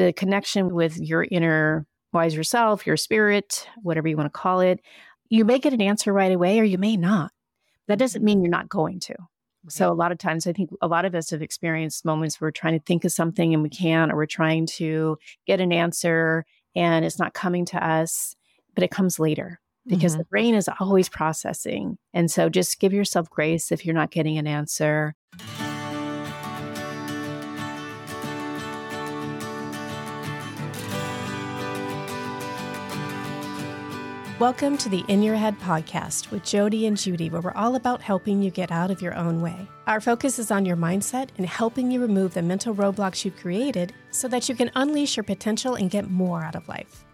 the connection with your inner wiser self, your spirit, whatever you want to call it, you may get an answer right away or you may not. That doesn't mean you're not going to. Right. So a lot of times I think a lot of us have experienced moments where we're trying to think of something and we can't, or we're trying to get an answer and it's not coming to us, but it comes later because mm-hmm. the brain is always processing. And so just give yourself grace if you're not getting an answer. Welcome to the In Your Head podcast with Jody and Judy, where we're all about helping you get out of your own way. Our focus is on your mindset and helping you remove the mental roadblocks you've created so that you can unleash your potential and get more out of life.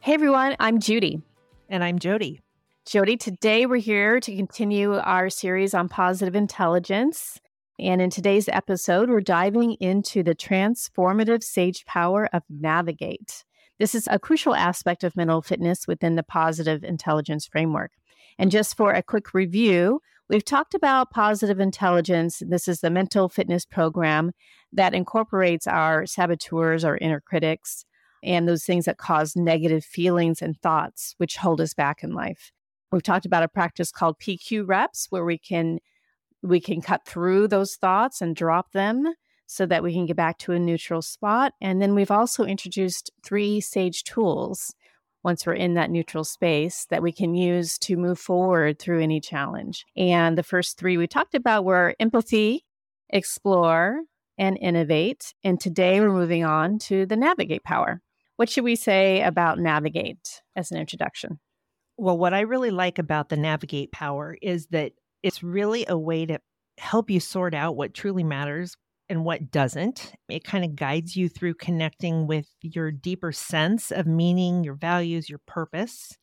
Hey everyone, I'm Judy. And I'm Jody. Jody, today we're here to continue our series on positive intelligence. And in today's episode, we're diving into the transformative sage power of navigate. This is a crucial aspect of mental fitness within the positive intelligence framework. And just for a quick review, we've talked about positive intelligence. This is the mental fitness program that incorporates our saboteurs, our inner critics, and those things that cause negative feelings and thoughts, which hold us back in life. We've talked about a practice called PQ reps, where we can we can cut through those thoughts and drop them so that we can get back to a neutral spot. And then we've also introduced three SAGE tools once we're in that neutral space that we can use to move forward through any challenge. And the first three we talked about were empathy, explore, and innovate. And today we're moving on to the navigate power. What should we say about navigate as an introduction? Well, what I really like about the navigate power is that it's really a way to help you sort out what truly matters and what doesn't. It kind of guides you through connecting with your deeper sense of meaning, your values, your purpose.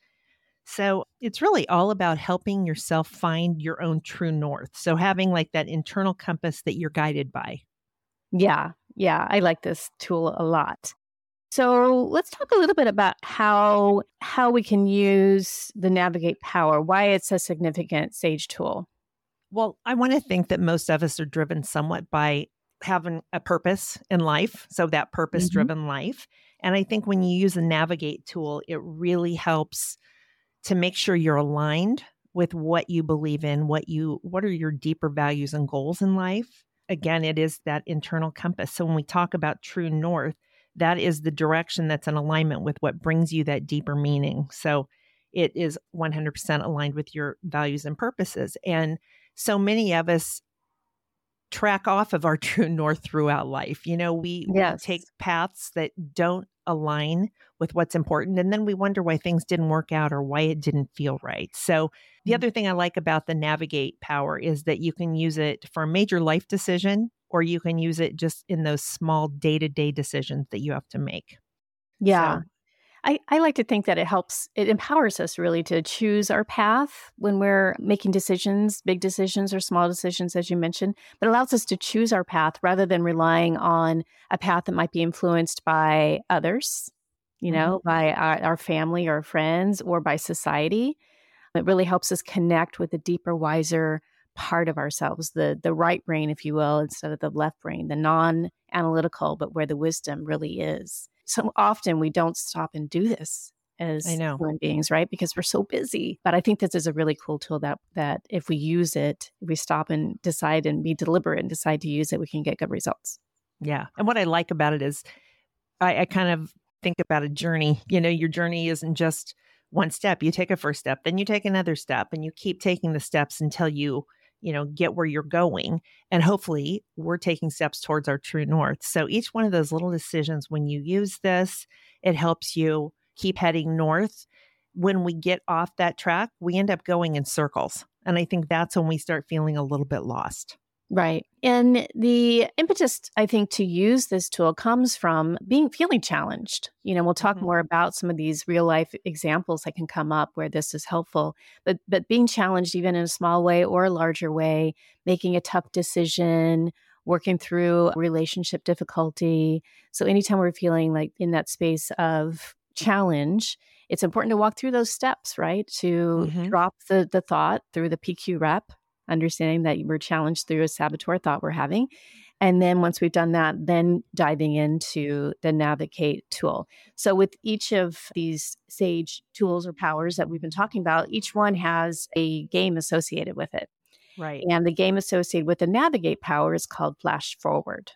So it's really all about helping yourself find your own true north. So having like that internal compass that you're guided by. Yeah. Yeah. I like this tool a lot. So let's talk a little bit about how how we can use the navigate power, why it's a significant sage tool. Well, I want to think that most of us are driven somewhat by having a purpose in life. So that purpose driven mm-hmm. life. And I think when you use a navigate tool, it really helps to make sure you're aligned with what you believe in, what you what are your deeper values and goals in life. Again, it is that internal compass. So when we talk about true north, that is the direction that's in alignment with what brings you that deeper meaning. So it is 100% aligned with your values and purposes. And so many of us track off of our true north throughout life. You know, we, yes. we take paths that don't align with what's important and then we wonder why things didn't work out or why it didn't feel right. So the mm-hmm. other thing I like about the navigate power is that you can use it for a major life decision or you can use it just in those small day-to-day decisions that you have to make. Yeah. So, I, I like to think that it helps, it empowers us really to choose our path when we're making decisions, big decisions or small decisions, as you mentioned, but allows us to choose our path rather than relying on a path that might be influenced by others, you know, mm-hmm. by our, our family or friends or by society. It really helps us connect with a deeper, wiser part of ourselves, the the right brain, if you will, instead of the left brain, the non-analytical, but where the wisdom really is so often we don't stop and do this as I know. human beings, right? Because we're so busy. But I think this is a really cool tool that that if we use it, we stop and decide and be deliberate and decide to use it, we can get good results. Yeah. And what I like about it is I, I kind of think about a journey. You know, your journey isn't just one step. You take a first step, then you take another step, and you keep taking the steps until you you know, get where you're going. And hopefully, we're taking steps towards our true north. So each one of those little decisions, when you use this, it helps you keep heading north. When we get off that track, we end up going in circles. And I think that's when we start feeling a little bit lost. Right. And the impetus, I think, to use this tool comes from being feeling challenged. You know, we'll talk mm-hmm. more about some of these real life examples that can come up where this is helpful. But but being challenged even in a small way or a larger way, making a tough decision, working through relationship difficulty. So anytime we're feeling like in that space of challenge, it's important to walk through those steps, right? To mm-hmm. drop the the thought through the PQ rep understanding that we're challenged through a saboteur thought we're having, And then once we've done that, then diving into the navigate tool. So with each of these sage tools or powers that we've been talking about, each one has a game associated with it. Right. And the game associated with the navigate power is called flash forward.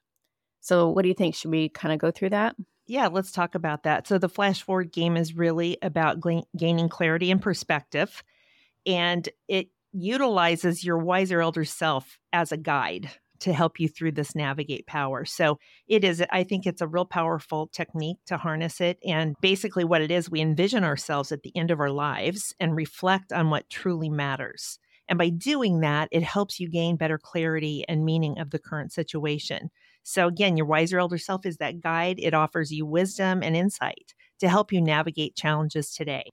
So what do you think? Should we kind of go through that? Yeah, let's talk about that. So the flash forward game is really about gaining clarity and perspective and it utilizes your wiser elder self as a guide to help you through this navigate power. So it is, I think it's a real powerful technique to harness it. And basically, what it is, we envision ourselves at the end of our lives and reflect on what truly matters. And by doing that, it helps you gain better clarity and meaning of the current situation. So, again, your wiser elder self is that guide. It offers you wisdom and insight to help you navigate challenges today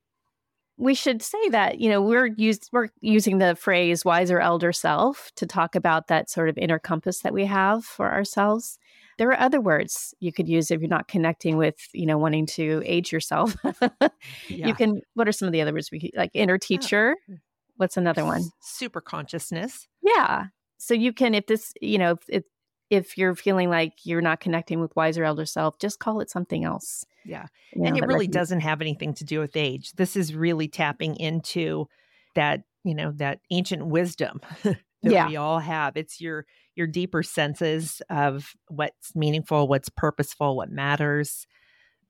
we should say that you know we're used we're using the phrase wiser elder self to talk about that sort of inner compass that we have for ourselves. There are other words you could use if you're not connecting with you know wanting to age yourself. Yeah. you can what are some of the other words we like inner teacher? Yeah. what's another one? Super consciousness yeah. So you can if this you know if, if you're feeling like you're not connecting with wiser elder self, just call it something else. Yeah. You and know, it really doesn't have anything to do with age. This is really tapping into that, you know, that ancient wisdom that yeah. we all have. It's your your deeper senses of what's meaningful, what's purposeful, what matters.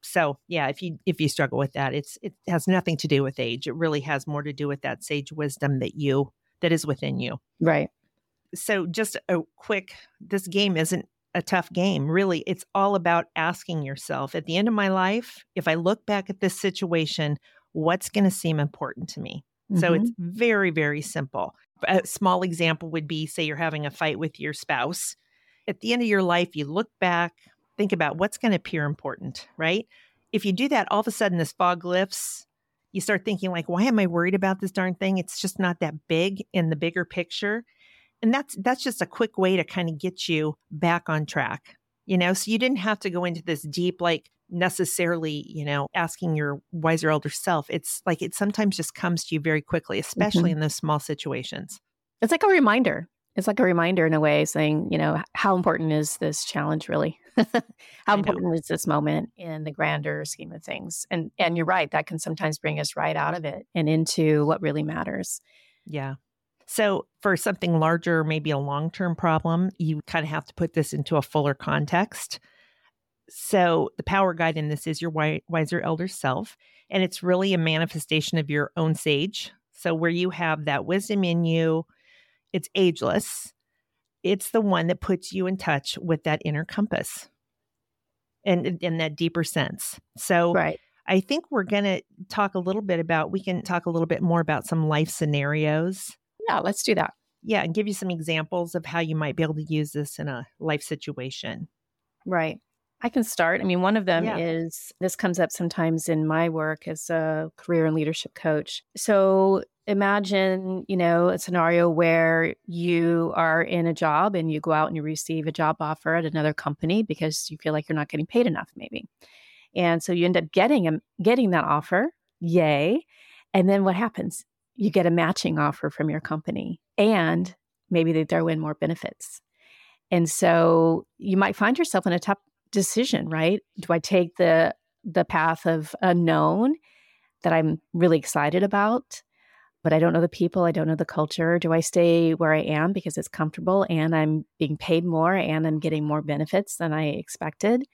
So, yeah, if you if you struggle with that, it's it has nothing to do with age. It really has more to do with that sage wisdom that you that is within you. Right so just a quick this game isn't a tough game really it's all about asking yourself at the end of my life if i look back at this situation what's going to seem important to me? Mm-hmm. so it's mm-hmm. very very simple. A small example would be say you're having a fight with your spouse. At the end of your life you look back think about what's going to appear important right? If you do that all of a sudden this fog lifts you start thinking like why am i worried about this darn thing? It's just not that big in the bigger picture and that's that's just a quick way to kind of get you back on track you know? So you didn't have to go into this deep like necessarily you know asking your wiser elder self. It's like it sometimes just comes to you very quickly especially mm-hmm. in those small situations. It's like a reminder. It's like a reminder in a way saying you know how important is this challenge really? How important is this moment in the grander scheme of things? And and you're right that can sometimes bring us right out of it and into what really matters. Yeah so, for something larger, maybe a long term problem, you kind of have to put this into a fuller context. So, the power guide in this is your wiser elder self, and it's really a manifestation of your own sage. So, where you have that wisdom in you, it's ageless. It's the one that puts you in touch with that inner compass and in that deeper sense. So, right. I think we're going to talk a little bit about, we can talk a little bit more about some life scenarios yeah, let's do that. Yeah, and give you some examples of how you might be able to use this in a life situation. Right. I can start. I mean, one of them yeah. is this comes up sometimes in my work as a career and leadership coach. So imagine, you know, a scenario where you are in a job and you go out and you receive a job offer at another company because you feel like you're not getting paid enough, maybe. And so you end up getting a, getting that offer. Yay. And then what happens? You get a matching offer from your company and maybe they throw in more benefits. And so you might find yourself in a tough decision, right? Do I take the the path of unknown that I'm really excited about, but I don't know the people, I don't know the culture? Do I stay where I am because it's comfortable and I'm being paid more and I'm getting more benefits than I expected?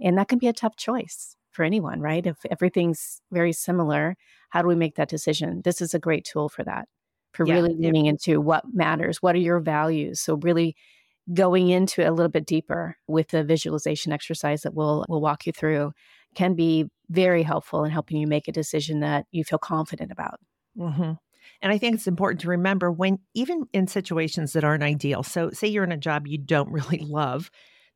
And that can be a tough choice for anyone, right? If everything's very similar, how do we make that decision? This is a great tool for that, for yeah, really leaning into what matters. What are your values? So really going into it a little bit deeper with the visualization exercise that we'll we'll walk you through can be very helpful in helping you make a decision that you feel confident about. Mm-hmm. And I think it's important to remember when, even in situations that aren't ideal, so say you're in a job you don't really love,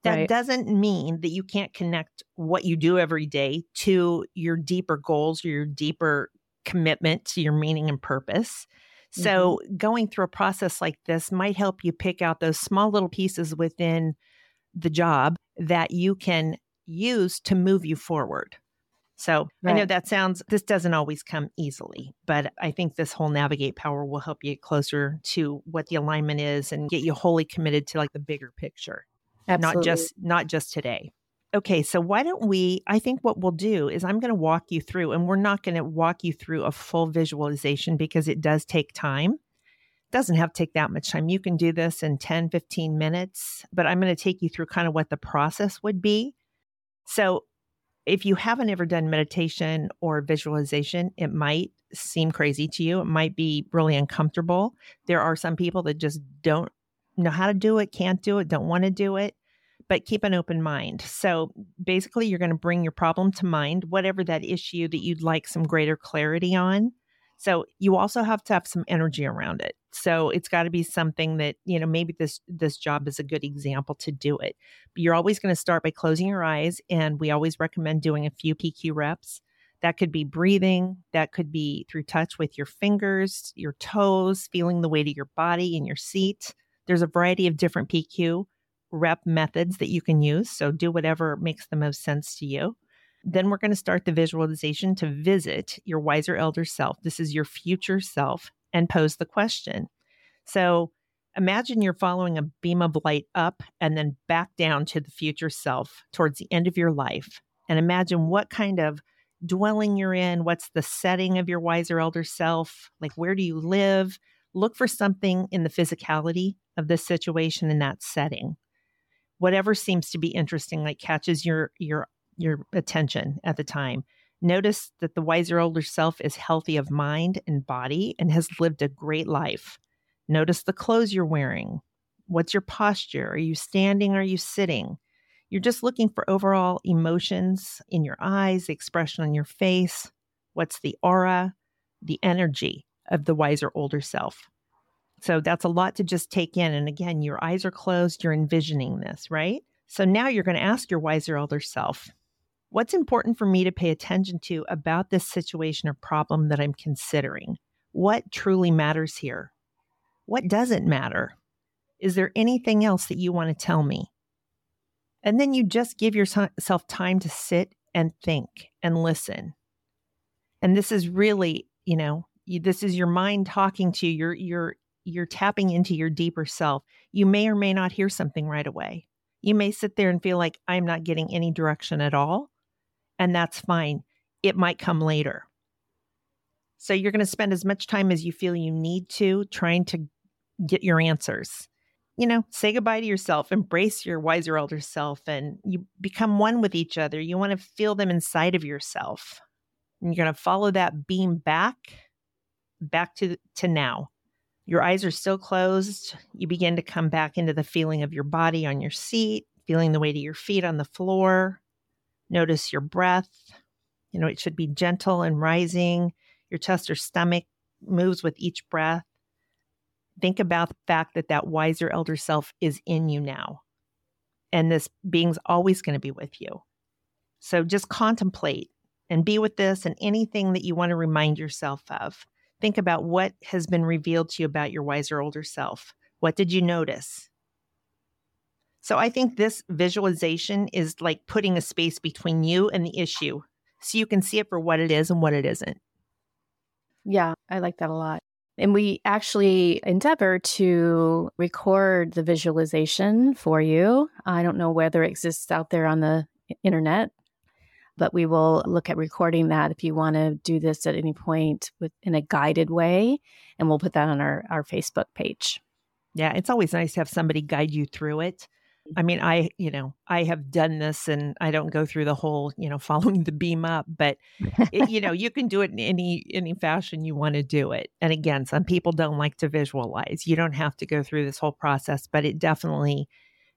that right. doesn't mean that you can't connect what you do every day to your deeper goals or your deeper commitment to your meaning and purpose. So, mm-hmm. going through a process like this might help you pick out those small little pieces within the job that you can use to move you forward. So, right. I know that sounds, this doesn't always come easily, but I think this whole navigate power will help you get closer to what the alignment is and get you wholly committed to like the bigger picture. Absolutely. not just not just today. Okay, so why don't we? I think what we'll do is I'm going to walk you through, and we're not going to walk you through a full visualization because it does take time. It doesn't have to take that much time. You can do this in 10, 15 minutes, but I'm going to take you through kind of what the process would be. So, if you haven't ever done meditation or visualization, it might seem crazy to you. It might be really uncomfortable. There are some people that just don't know how to do it, can't do it, don't want to do it but keep an open mind. So basically, you're going to bring your problem to mind, whatever that issue that you'd like some greater clarity on. So you also have to have some energy around it. So it's got to be something that, you know, maybe this this job is a good example to do it. But you're always going to start by closing your eyes and we always recommend doing a few PQ reps. That could be breathing, that could be through touch with your fingers, your toes, feeling the weight of your body in your seat. There's a variety of different PQ rep methods that you can use. So do whatever makes the most sense to you. Then we're going to start the visualization to visit your wiser elder self. This is your future self and pose the question. So imagine you're following a beam of light up and then back down to the future self towards the end of your life. And imagine what kind of dwelling you're in, what's the setting of your wiser elder self, like where do you live? Look for something in the physicality of this situation in that setting. Whatever seems to be interesting like catches your your your attention at the time. Notice that the wiser older self is healthy of mind and body and has lived a great life. Notice the clothes you're wearing. What's your posture? Are you standing? Are you sitting? You're just looking for overall emotions in your eyes the expression on your face. What's the aura? The energy of the wiser older self so that's a lot to just take in. And again, your eyes are closed, you're envisioning this, right? So now you're going to ask your wiser older self, what's important for me to pay attention to about this situation or problem that I'm considering? What truly matters here? What doesn't matter? Is there anything else that you want to tell me? And then you just give yourself time to sit and think and listen. And this is really, you know, you, this is your mind talking to you. You're, you're you're tapping into your deeper self. You may or may not hear something right away. You may sit there and feel like I'm not getting any direction at all, and that's fine. It might come later. So you're going to spend as much time as you feel you need to trying to get your answers. You know, say goodbye to yourself, embrace your wiser elder self, and you become one with each other. You want to feel them inside of yourself. And you're going to follow that beam back, back to, to now. Your eyes are still closed. You begin to come back into the feeling of your body on your seat, feeling the weight of your feet on the floor. Notice your breath. You know, it should be gentle and rising. Your chest or stomach moves with each breath. Think about the fact that that wiser elder self is in you now. And this being's always going to be with you. So just contemplate and be with this and anything that you want to remind yourself of. Think about what has been revealed to you about your wiser older self. What did you notice? So I think this visualization is like putting a space between you and the issue so you can see it for what it is and what it isn't. Yeah, I like that a lot. And we actually endeavor to record the visualization for you. I don't know whether it exists out there on the internet, but we will look at recording that if you want to do this at any point with in a guided way and we'll put that on our, our facebook page. Yeah it's always nice to have somebody guide you through it. I mean i you know i have done this and i don't go through the whole you know following the beam up but it, you know you can do it in any any fashion you want to do it. And again some people don't like to visualize. You don't have to go through this whole process but it definitely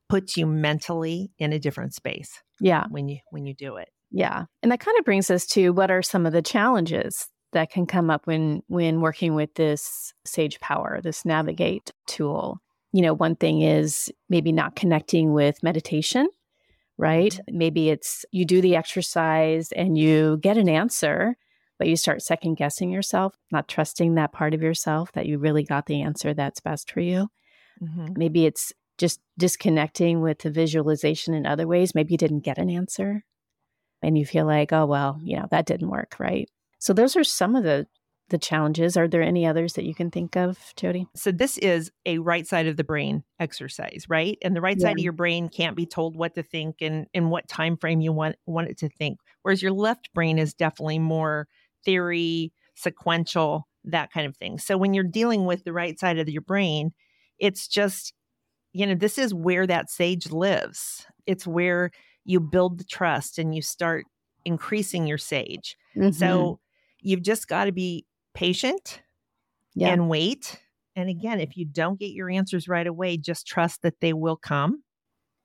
puts you mentally in a different space yeah. when you when you do it yeah. And that kind of brings us to what are some of the challenges that can come up when when working with this sage power, this navigate tool. You know, one thing is maybe not connecting with meditation, right? Mm-hmm. Maybe it's you do the exercise and you get an answer, but you start second guessing yourself, not trusting that part of yourself that you really got the answer that's best for you. Mm-hmm. Maybe it's just disconnecting with the visualization in other ways. Maybe you didn't get an answer and you feel like, oh, well, you know, that didn't work, right? So those are some of the the challenges. Are there any others that you can think of, Jody? So this is a right side of the brain exercise, right? And the right yeah. side of your brain can't be told what to think and in what time frame you want want it to think. Whereas your left brain is definitely more theory, sequential, that kind of thing. So when you're dealing with the right side of your brain, it's just you know, this is where that sage lives. It's where you build the trust and you start increasing your sage. Mm-hmm. So you've just got to be patient yeah. and wait. And again, if you don't get your answers right away, just trust that they will come.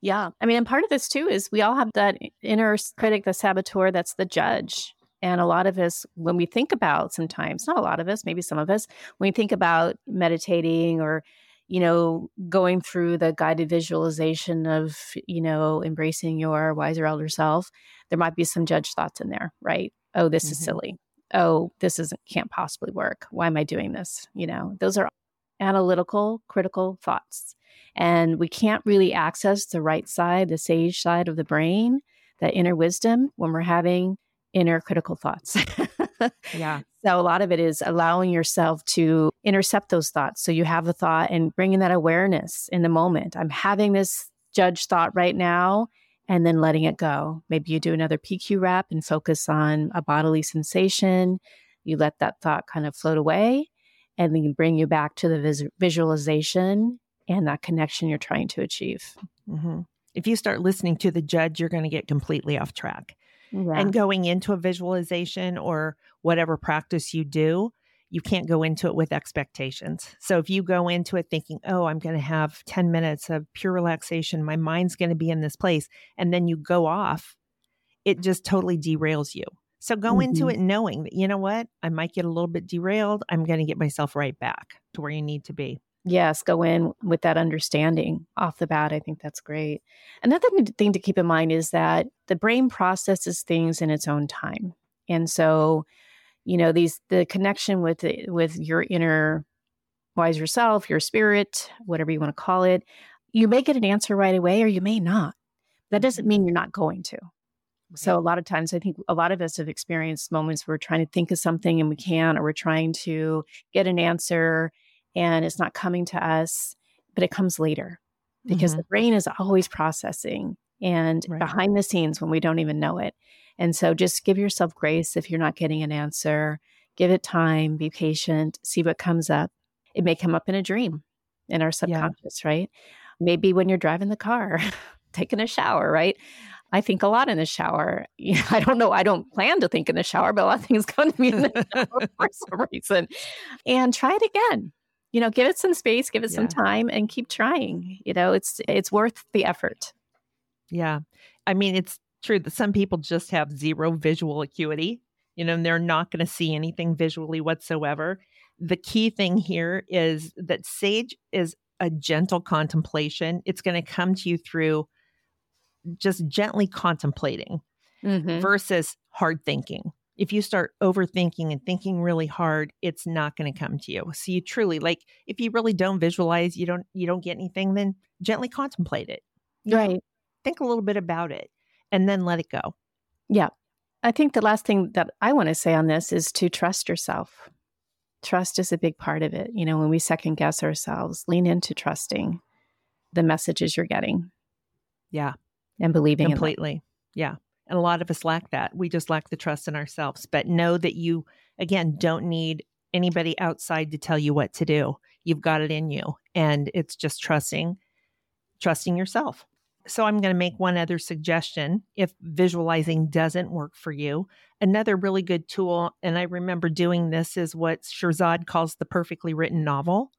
Yeah. I mean, and part of this too is we all have that inner critic, the saboteur, that's the judge. And a lot of us, when we think about sometimes, not a lot of us, maybe some of us, when we think about meditating or you know, going through the guided visualization of, you know, embracing your wiser elder self, there might be some judge thoughts in there, right? Oh, this mm-hmm. is silly. Oh, this isn't can't possibly work. Why am I doing this? You know, those are analytical, critical thoughts. And we can't really access the right side, the sage side of the brain, that inner wisdom when we're having inner critical thoughts. yeah. So a lot of it is allowing yourself to intercept those thoughts. So you have a thought and bringing that awareness in the moment. I'm having this judge thought right now and then letting it go. Maybe you do another PQ rep and focus on a bodily sensation. You let that thought kind of float away and then bring you back to the vis- visualization and that connection you're trying to achieve. Mm-hmm. If you start listening to the judge, you're going to get completely off track. Yeah. And going into a visualization or whatever practice you do, you can't go into it with expectations. So if you go into it thinking, oh, I'm going to have 10 minutes of pure relaxation, my mind's going to be in this place, and then you go off, it just totally derails you. So go mm-hmm. into it knowing that, you know what, I might get a little bit derailed. I'm going to get myself right back to where you need to be. Yes, go in with that understanding off the bat. I think that's great. Another thing to keep in mind is that the brain processes things in its own time. And so, you know, these the connection with with your inner wiser self, your spirit, whatever you want to call it, you may get an answer right away or you may not. That doesn't mm-hmm. mean you're not going to. Right. So a lot of times I think a lot of us have experienced moments where we're trying to think of something and we can't or we're trying to get an answer and it's not coming to us, but it comes later because mm-hmm. the brain is always processing and right. behind the scenes when we don't even know it. And so just give yourself grace if you're not getting an answer, give it time, be patient, see what comes up. It may come up in a dream in our subconscious, yeah. right? Maybe when you're driving the car, taking a shower, right? I think a lot in the shower. I don't know. I don't plan to think in the shower, but a lot of things come to me in the shower for some reason. And try it again you know give it some space give it yeah. some time and keep trying you know it's it's worth the effort. Yeah. I mean it's true that some people just have zero visual acuity you know and they're not going to see anything visually whatsoever. The key thing here is that sage is a gentle contemplation. It's going to come to you through just gently contemplating mm-hmm. versus hard thinking if you start overthinking and thinking really hard it's not going to come to you. So you truly like if you really don't visualize you don't you don't get anything then gently contemplate it right know, think a little bit about it and then let it go. Yeah. I think the last thing that i want to say on this is to trust yourself. Trust is a big part of it you know when we second guess ourselves lean into trusting the messages you're getting. Yeah. And believing completely. Yeah and a lot of us lack that. We just lack the trust in ourselves. But know that you, again, don't need anybody outside to tell you what to do. You've got it in you. And it's just trusting, trusting yourself. So I'm going to make one other suggestion. If visualizing doesn't work for you, another really good tool, and I remember doing this, is what Shirzad calls the perfectly written novel.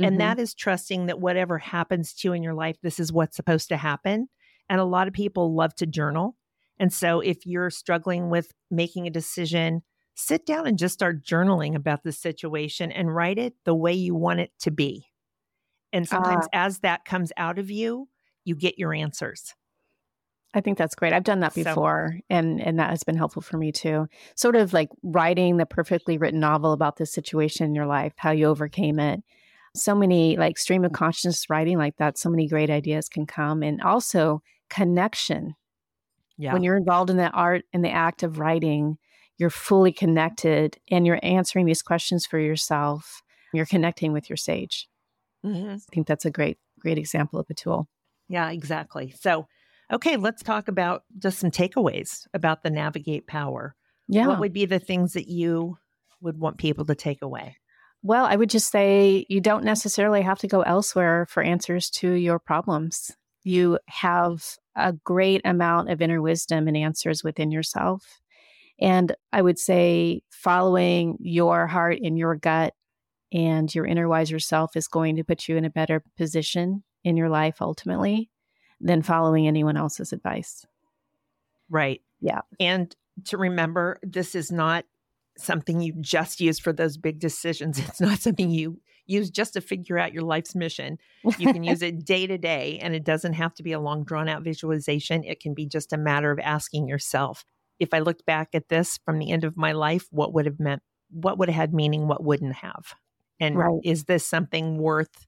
Mm-hmm. And that is trusting that whatever happens to you in your life, this is what's supposed to happen. And a lot of people love to journal. And so if you're struggling with making a decision, sit down and just start journaling about the situation and write it the way you want it to be. And sometimes uh, as that comes out of you, you get your answers. I think that's great. I've done that before so, and and that has been helpful for me too. Sort of like writing the perfectly written novel about this situation in your life, how you overcame it. So many like stream of consciousness writing like that, so many great ideas can come and also connection yeah. When you're involved in the art and the act of writing, you're fully connected and you're answering these questions for yourself. You're connecting with your sage. Mm-hmm. I think that's a great, great example of a tool. Yeah, exactly. So, okay, let's talk about just some takeaways about the navigate power. Yeah. What would be the things that you would want people to take away? Well, I would just say you don't necessarily have to go elsewhere for answers to your problems. You have a great amount of inner wisdom and answers within yourself. And I would say following your heart and your gut and your inner wiser self is going to put you in a better position in your life ultimately than following anyone else's advice. Right. Yeah. And to remember, this is not something you just use for those big decisions. It's not something you use just to figure out your life's mission. You can use it day to day, and it doesn't have to be a long, drawn out visualization. It can be just a matter of asking yourself if I looked back at this from the end of my life, what would have meant, what would have had meaning, what wouldn't have? And right. is this something worth,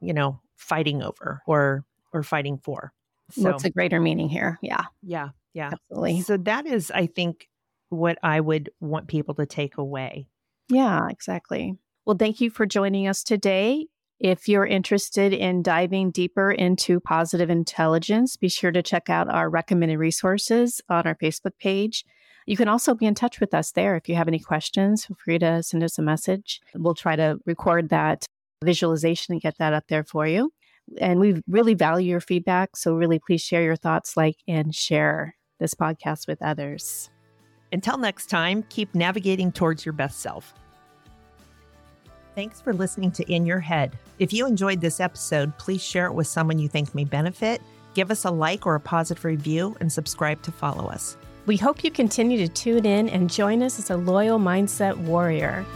you know, fighting over or or fighting for? So, What's a greater meaning here? Yeah. Yeah. Yeah. Absolutely. So that is, I think, what I would want people to take away. Yeah, exactly. Well, thank you for joining us today. If you're interested in diving deeper into positive intelligence, be sure to check out our recommended resources on our Facebook page. You can also be in touch with us there. If you have any questions, feel free to send us a message. We'll try to record that visualization and get that up there for you. And we really value your feedback. So, really, please share your thoughts, like, and share this podcast with others. Until next time, keep navigating towards your best self. Thanks for listening to In Your Head. If you enjoyed this episode, please share it with someone you think may benefit. Give us a like or a positive review and subscribe to follow us. We hope you continue to tune in and join us as a loyal mindset warrior.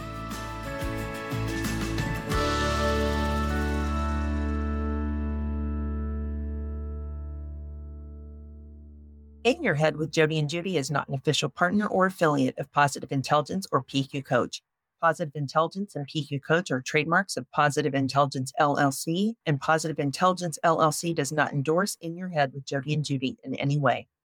In Your Head with Jody and Judy is not an official partner or affiliate of Positive Intelligence or PQ Coach. Positive Intelligence and PQ Coach are trademarks of Positive Intelligence LLC, and Positive Intelligence LLC does not endorse In Your Head with Jody and Judy in any way.